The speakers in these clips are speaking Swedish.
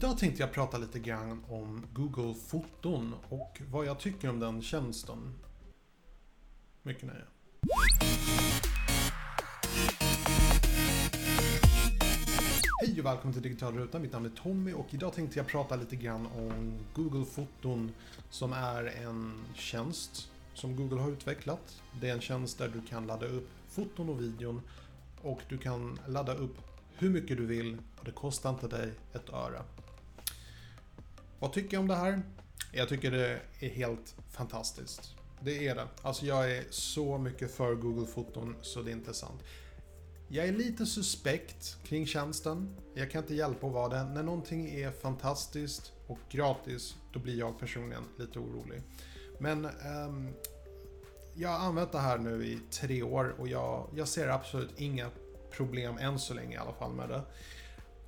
Idag tänkte jag prata lite grann om Google Foton och vad jag tycker om den tjänsten. Mycket nöje. Hej och välkommen till Digital Ruta. Mitt namn är Tommy och idag tänkte jag prata lite grann om Google Foton som är en tjänst som Google har utvecklat. Det är en tjänst där du kan ladda upp foton och videon och du kan ladda upp hur mycket du vill och det kostar inte dig ett öre. Vad tycker jag om det här? Jag tycker det är helt fantastiskt. Det är det. Alltså jag är så mycket för Google Foton så det är inte sant. Jag är lite suspekt kring tjänsten. Jag kan inte hjälpa att vara det. När någonting är fantastiskt och gratis, då blir jag personligen lite orolig. Men um, jag har använt det här nu i tre år och jag, jag ser absolut inga problem än så länge i alla fall med det.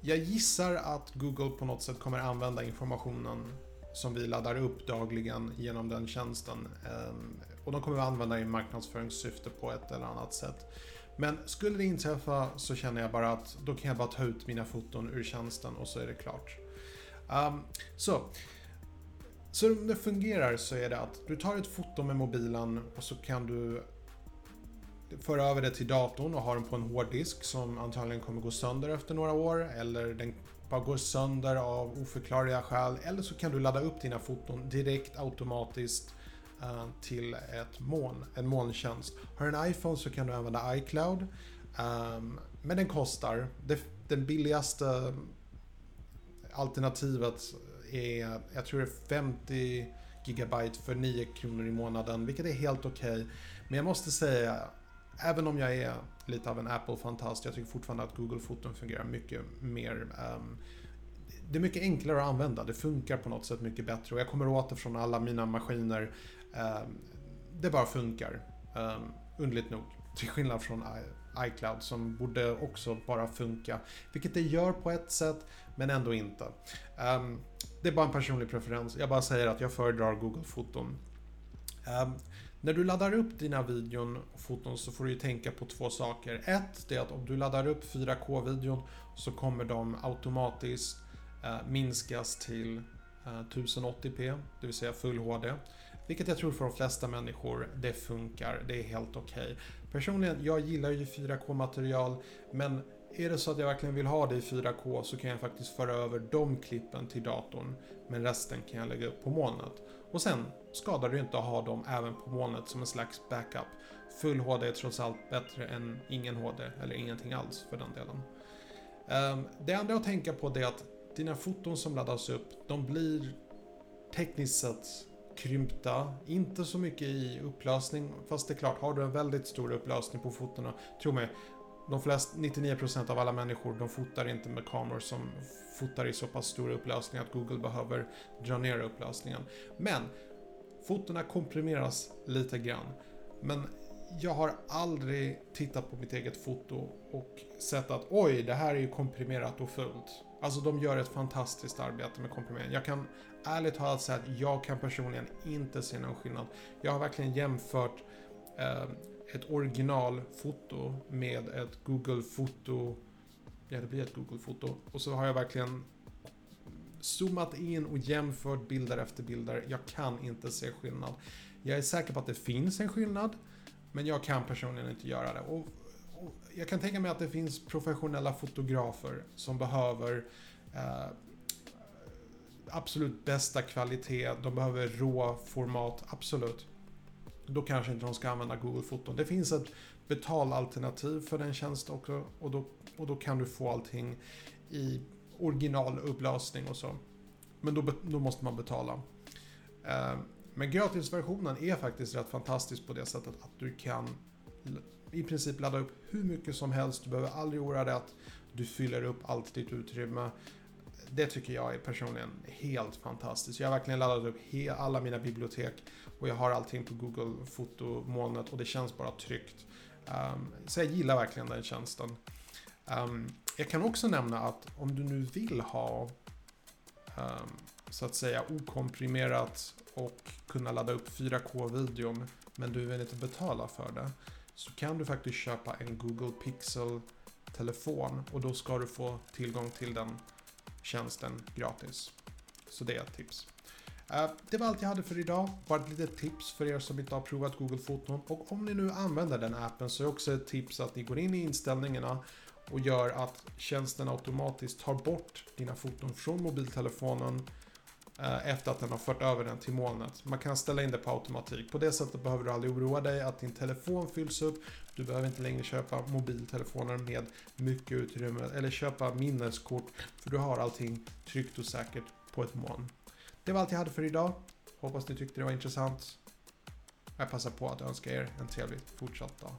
Jag gissar att Google på något sätt kommer använda informationen som vi laddar upp dagligen genom den tjänsten. Ehm, och de kommer att använda i marknadsföringssyfte på ett eller annat sätt. Men skulle det inträffa så känner jag bara att då kan jag bara ta ut mina foton ur tjänsten och så är det klart. Um, så, så om det fungerar så är det att du tar ett foto med mobilen och så kan du föra över det till datorn och ha den på en hårddisk som antagligen kommer gå sönder efter några år eller den bara går sönder av oförklarliga skäl. Eller så kan du ladda upp dina foton direkt automatiskt uh, till ett moln, en molntjänst. Har du en iPhone så kan du använda iCloud. Um, men den kostar. Det, den billigaste alternativet är, jag tror det är 50 gigabyte för 9 kronor i månaden, vilket är helt okej. Okay. Men jag måste säga, även om jag är lite av en Apple-fantast, jag tycker fortfarande att Google-foton fungerar mycket mer um, det är mycket enklare att använda, det funkar på något sätt mycket bättre och jag kommer åt det från alla mina maskiner. Um, det bara funkar, um, underligt nog. Till skillnad från iCloud som borde också bara funka. Vilket det gör på ett sätt, men ändå inte. Um, det är bara en personlig preferens. Jag bara säger att jag föredrar Google-foton. När du laddar upp dina videon och foton så får du ju tänka på två saker. Ett, det är att om du laddar upp 4K-videon så kommer de automatiskt eh, minskas till eh, 1080p, det vill säga Full HD. Vilket jag tror för de flesta människor, det funkar, det är helt okej. Okay. Personligen, jag gillar ju 4K-material, men är det så att jag verkligen vill ha det i 4K så kan jag faktiskt föra över de klippen till datorn, men resten kan jag lägga upp på molnet. Och sen skadar det ju inte att ha dem även på molnet som en slags backup. Full HD är trots allt bättre än ingen HD, eller ingenting alls för den delen. Ehm, det andra att tänka på är att dina foton som laddas upp, de blir tekniskt sett krympta. Inte så mycket i upplösning, fast det är klart, har du en väldigt stor upplösning på fotona, tro mig, de flesta, 99% av alla människor, de fotar inte med kameror som fotar i så pass stor upplösning att Google behöver dra ner upplösningen. Men, fotona komprimeras lite grann. Men jag har aldrig tittat på mitt eget foto och sett att oj, det här är ju komprimerat och fult. Alltså de gör ett fantastiskt arbete med komprimering. Jag kan ärligt talat säga att jag kan personligen inte se någon skillnad. Jag har verkligen jämfört eh, ett originalfoto med ett Google-foto. Ja, det blir ett Google-foto. Och så har jag verkligen zoomat in och jämfört bilder efter bilder. Jag kan inte se skillnad. Jag är säker på att det finns en skillnad, men jag kan personligen inte göra det. Och, och jag kan tänka mig att det finns professionella fotografer som behöver eh, absolut bästa kvalitet, de behöver råformat, absolut då kanske inte de ska använda Google-foton. Det finns ett betalalternativ för den tjänsten också och då, och då kan du få allting i originalupplösning och så. Men då, då måste man betala. Eh, men gratisversionen är faktiskt rätt fantastisk på det sättet att du kan i princip ladda upp hur mycket som helst. Du behöver aldrig oroa dig att du fyller upp allt ditt utrymme det tycker jag är personligen helt fantastiskt. Jag har verkligen laddat upp alla mina bibliotek och jag har allting på Google fotomolnet och det känns bara tryggt. Um, så jag gillar verkligen den tjänsten. Um, jag kan också nämna att om du nu vill ha um, så att säga okomprimerat och kunna ladda upp 4K-videon men du vill inte betala för det så kan du faktiskt köpa en Google Pixel telefon och då ska du få tillgång till den tjänsten gratis. Så det är ett tips. Eh, det var allt jag hade för idag. Bara ett litet tips för er som inte har provat Google Foton. Och om ni nu använder den appen så är också ett tips att ni går in i inställningarna och gör att tjänsten automatiskt tar bort dina foton från mobiltelefonen Eh, efter att den har fört över den till molnet. Man kan ställa in det på automatik. På det sättet behöver du aldrig oroa dig att din telefon fylls upp. Du behöver inte längre köpa mobiltelefoner med mycket utrymme eller köpa minneskort för du har allting tryggt och säkert på ett moln. Det var allt jag hade för idag. Hoppas ni tyckte det var intressant. Jag passar på att önska er en trevlig fortsatt dag.